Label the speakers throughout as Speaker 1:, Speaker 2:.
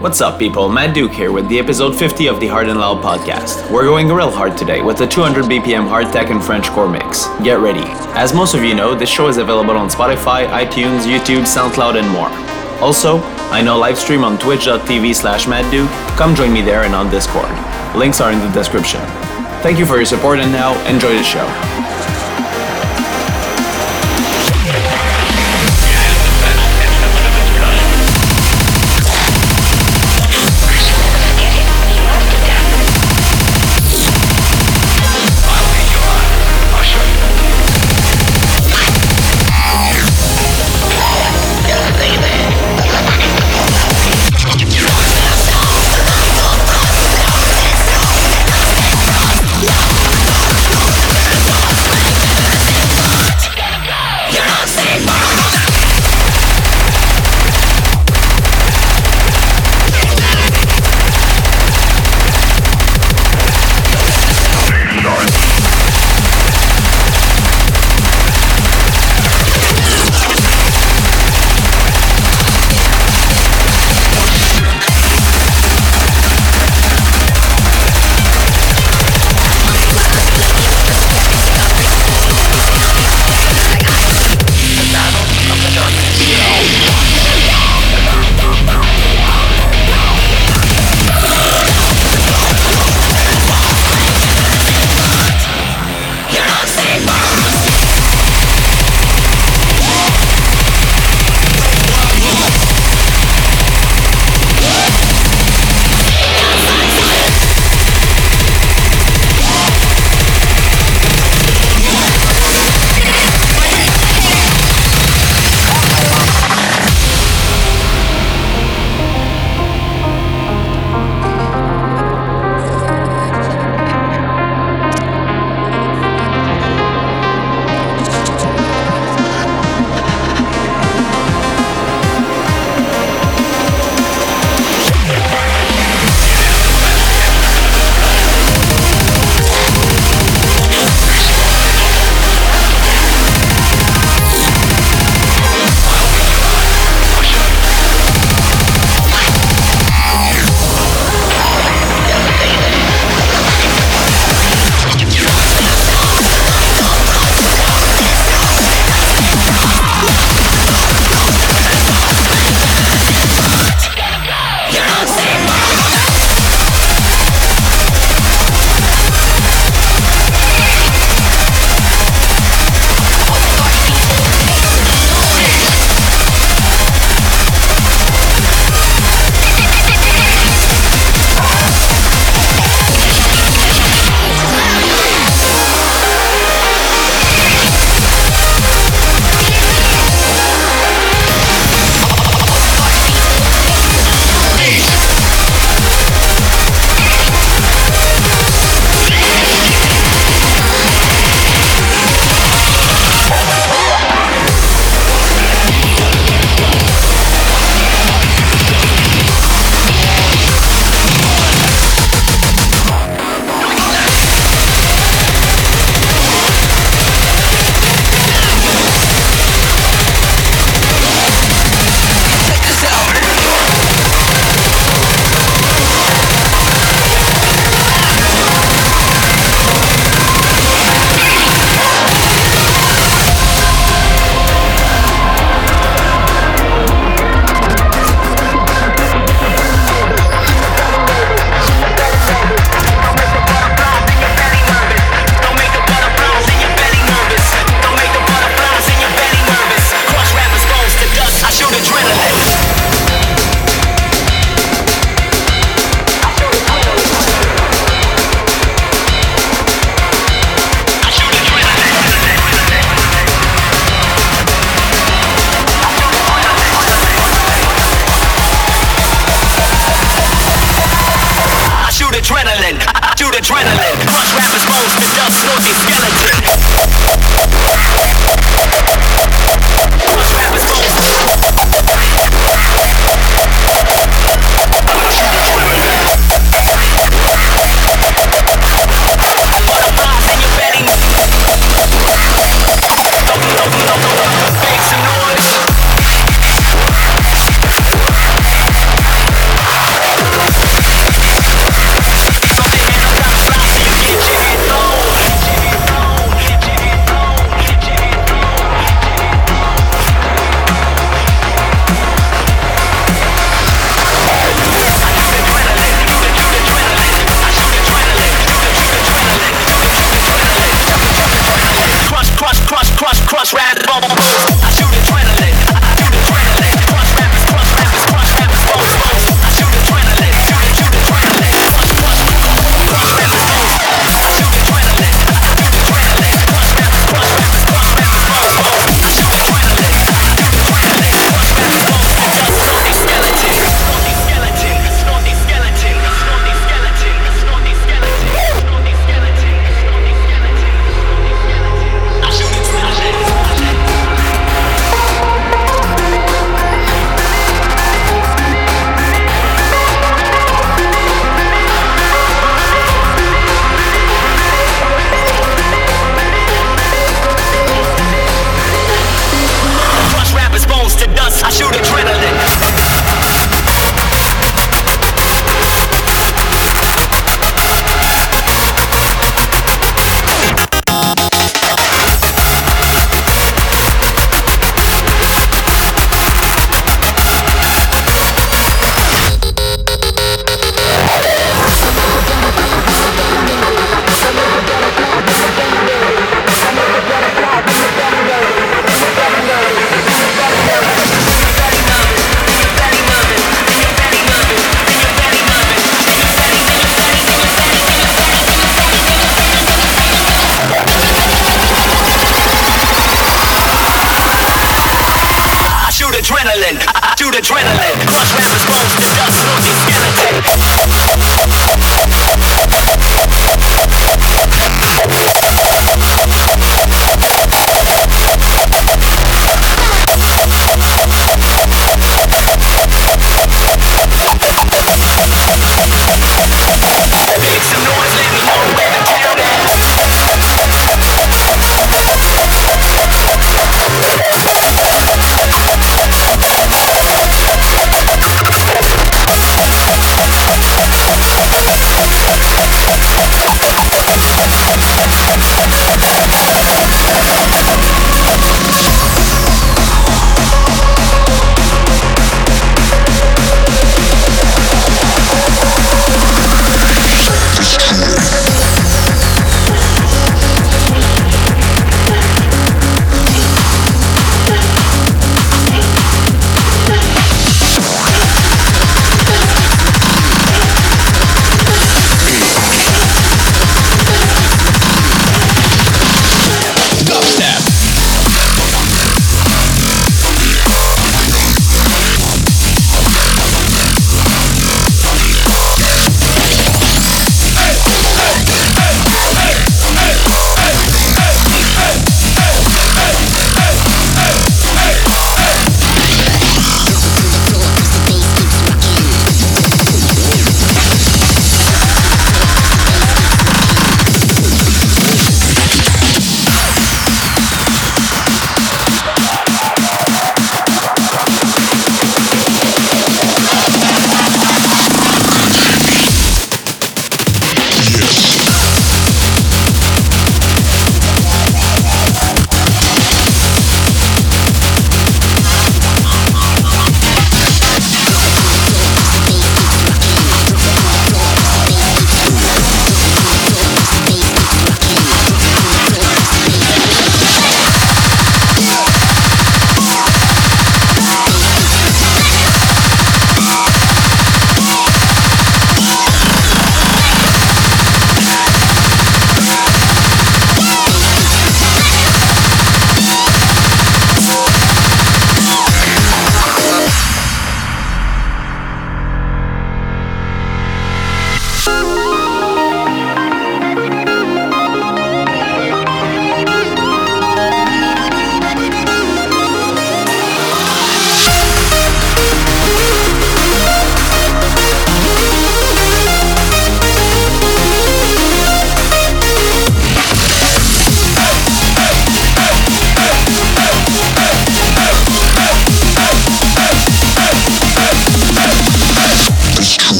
Speaker 1: What's up, people? Matt Duke here with the episode 50 of the Hard and Loud podcast. We're going real hard today with the 200 BPM hard tech and French core mix. Get ready. As most of you know, this show is available on Spotify, iTunes, YouTube, SoundCloud, and more. Also, I know live stream on twitch.tv slash mattduke. Come join me there and on Discord. Links are in the description. Thank you for your support and now enjoy the show.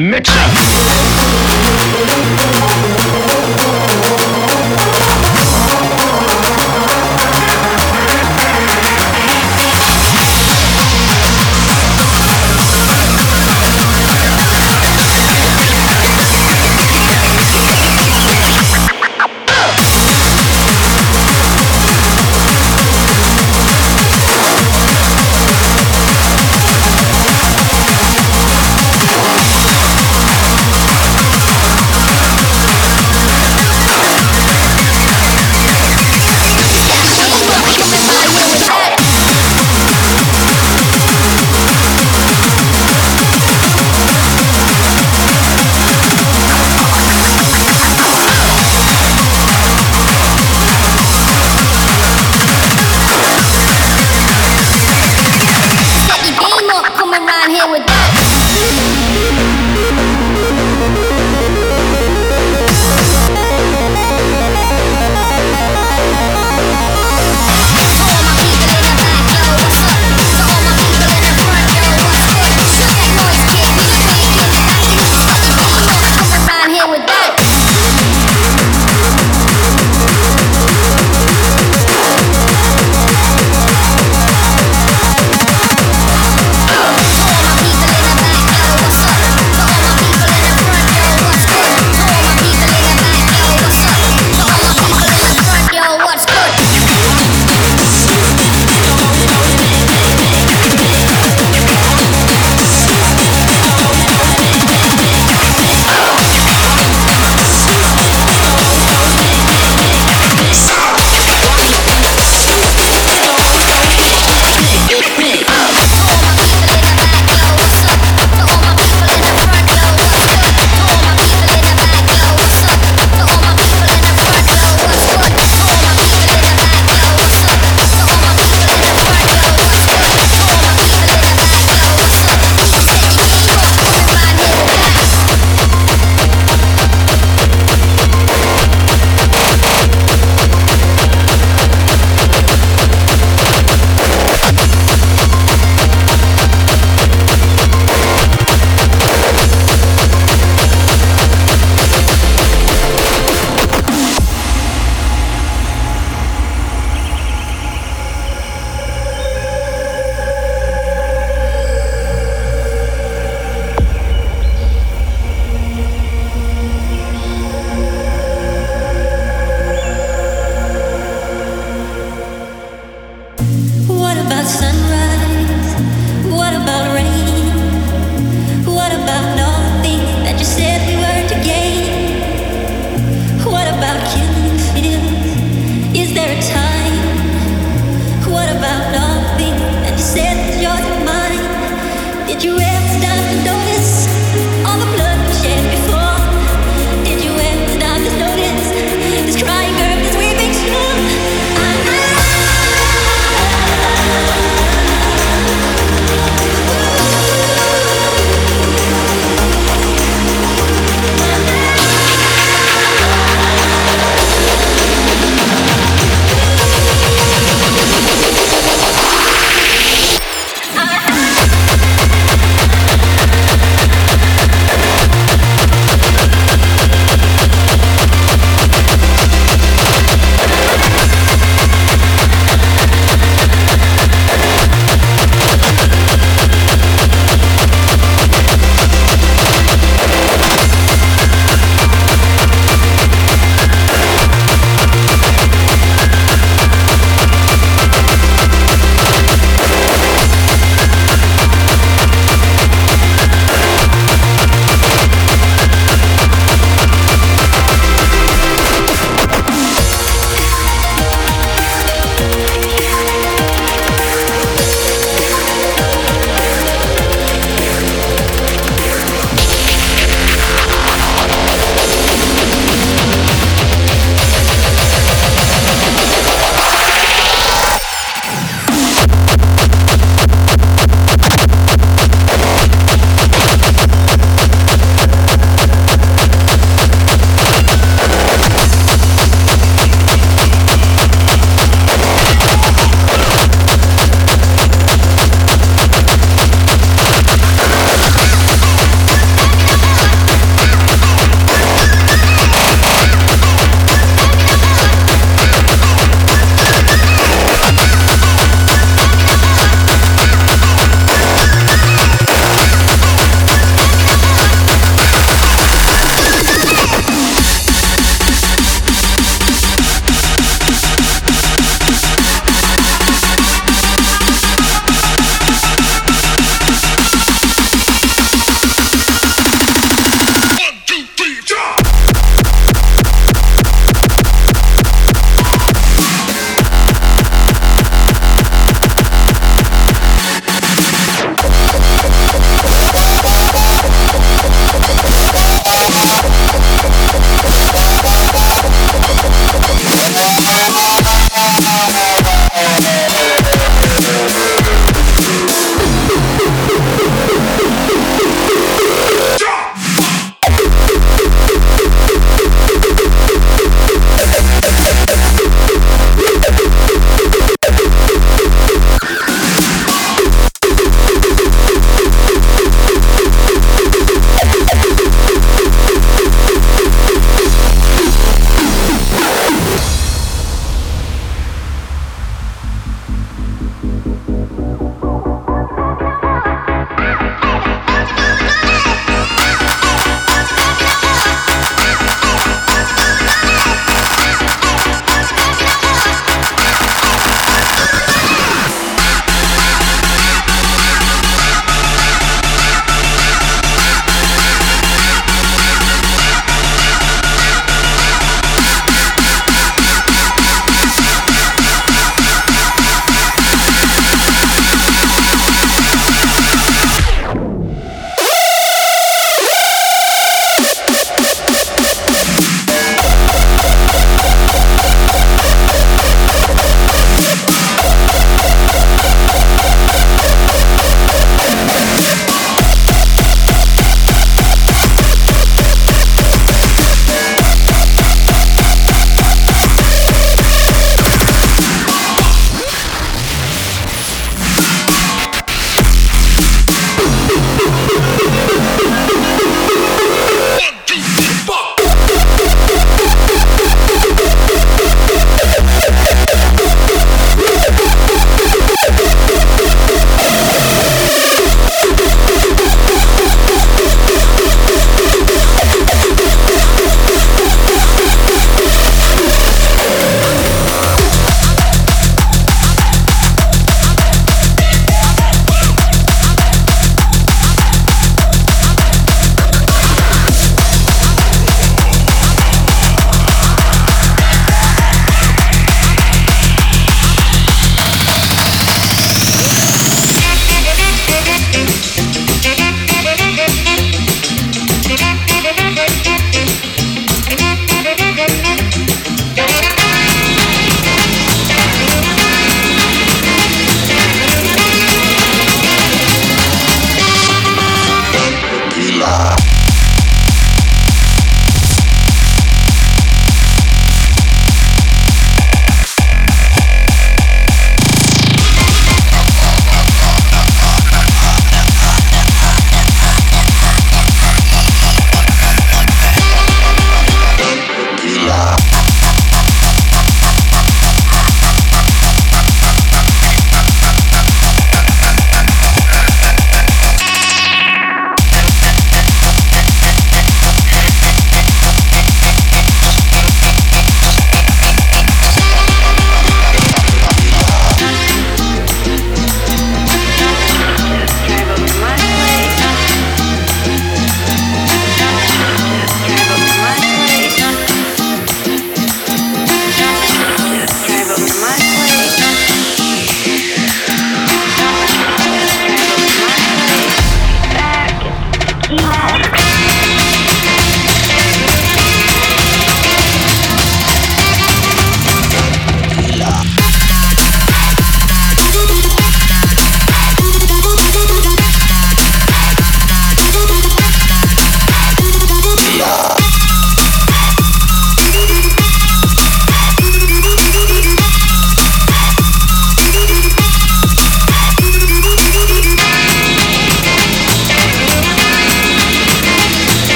Speaker 2: Start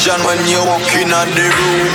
Speaker 3: confusion when you walk in the room.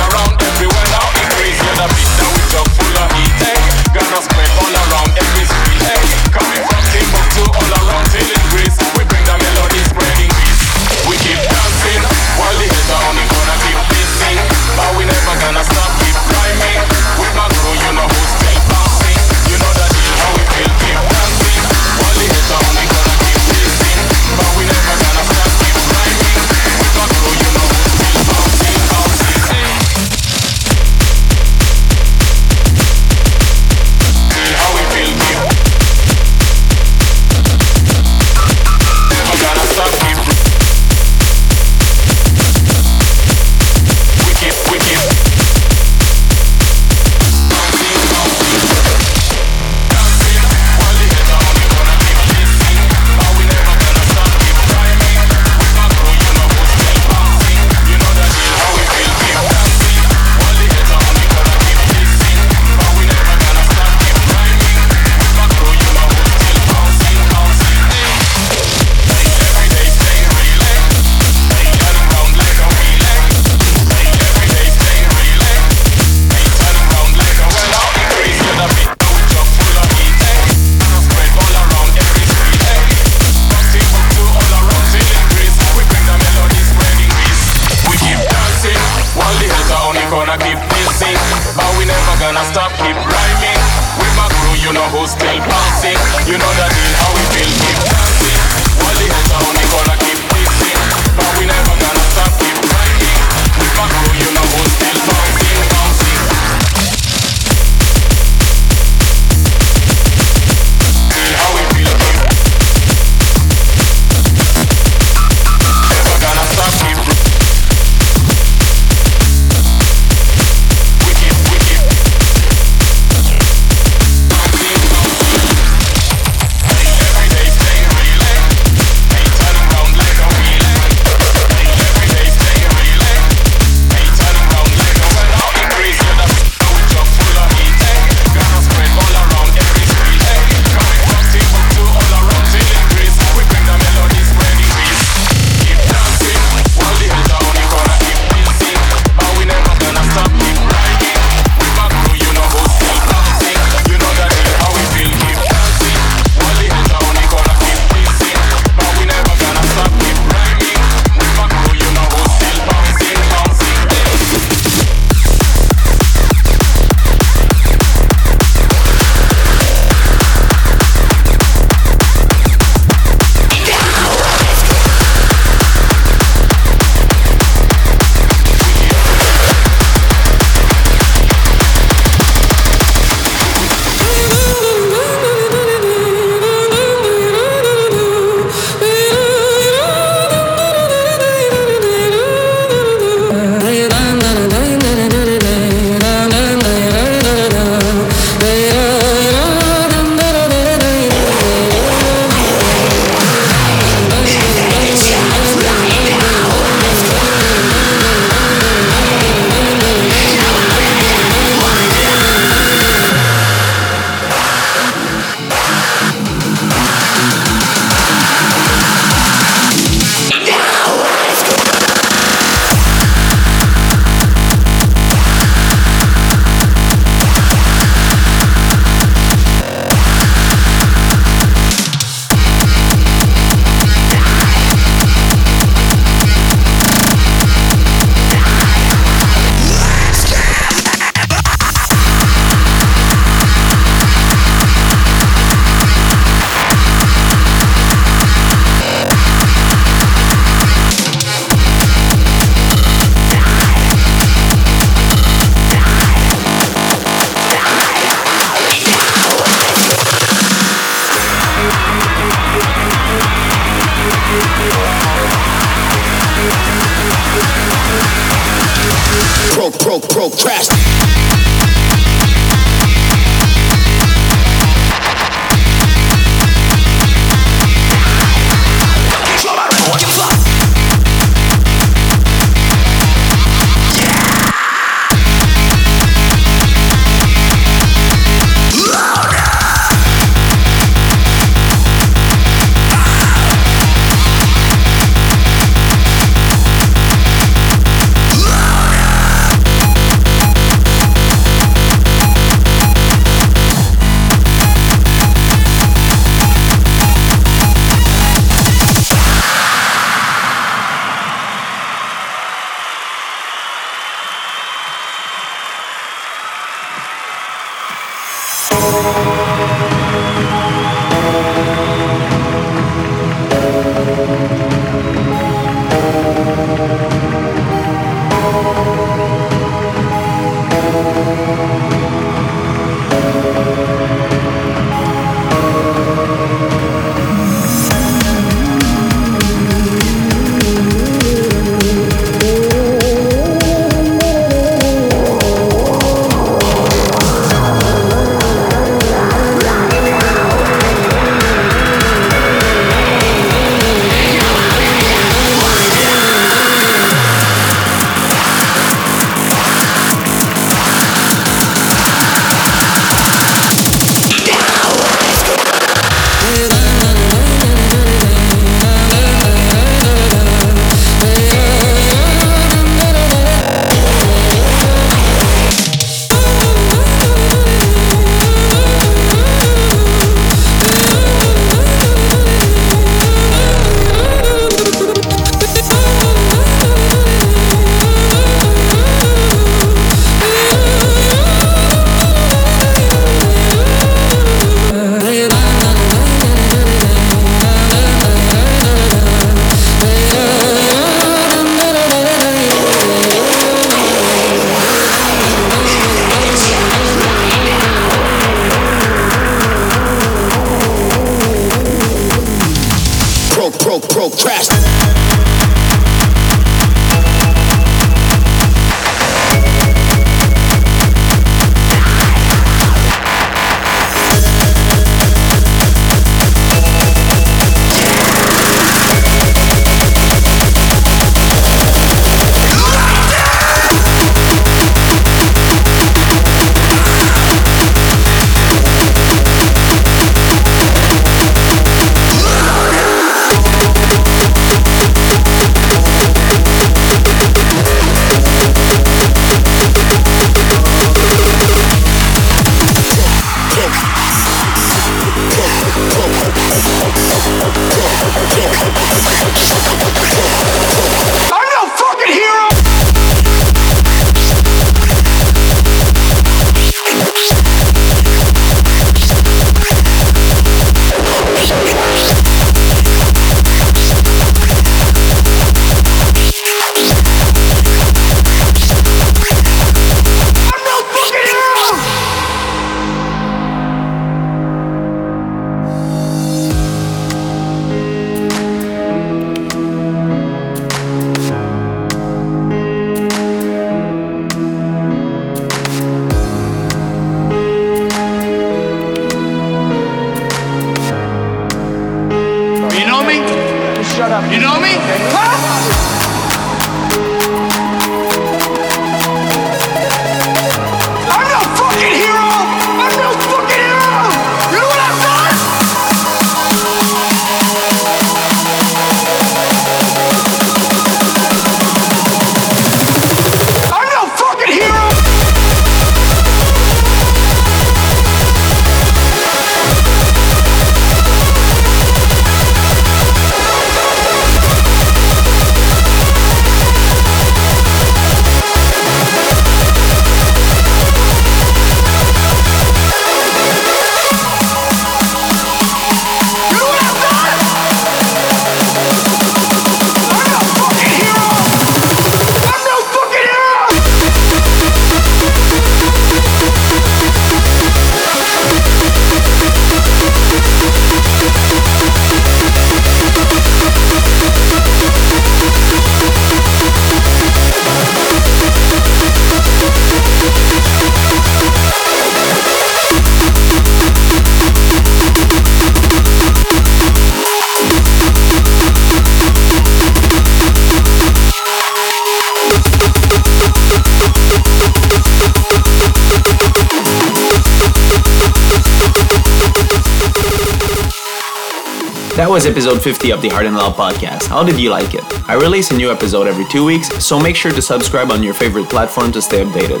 Speaker 1: 50 of the Hard and Loud podcast. How did you like it? I release a new episode every two weeks, so make sure to subscribe on your favorite platform to stay updated.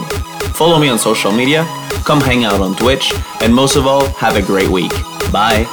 Speaker 1: Follow me on social media, come hang out on Twitch, and most of all, have a great week. Bye.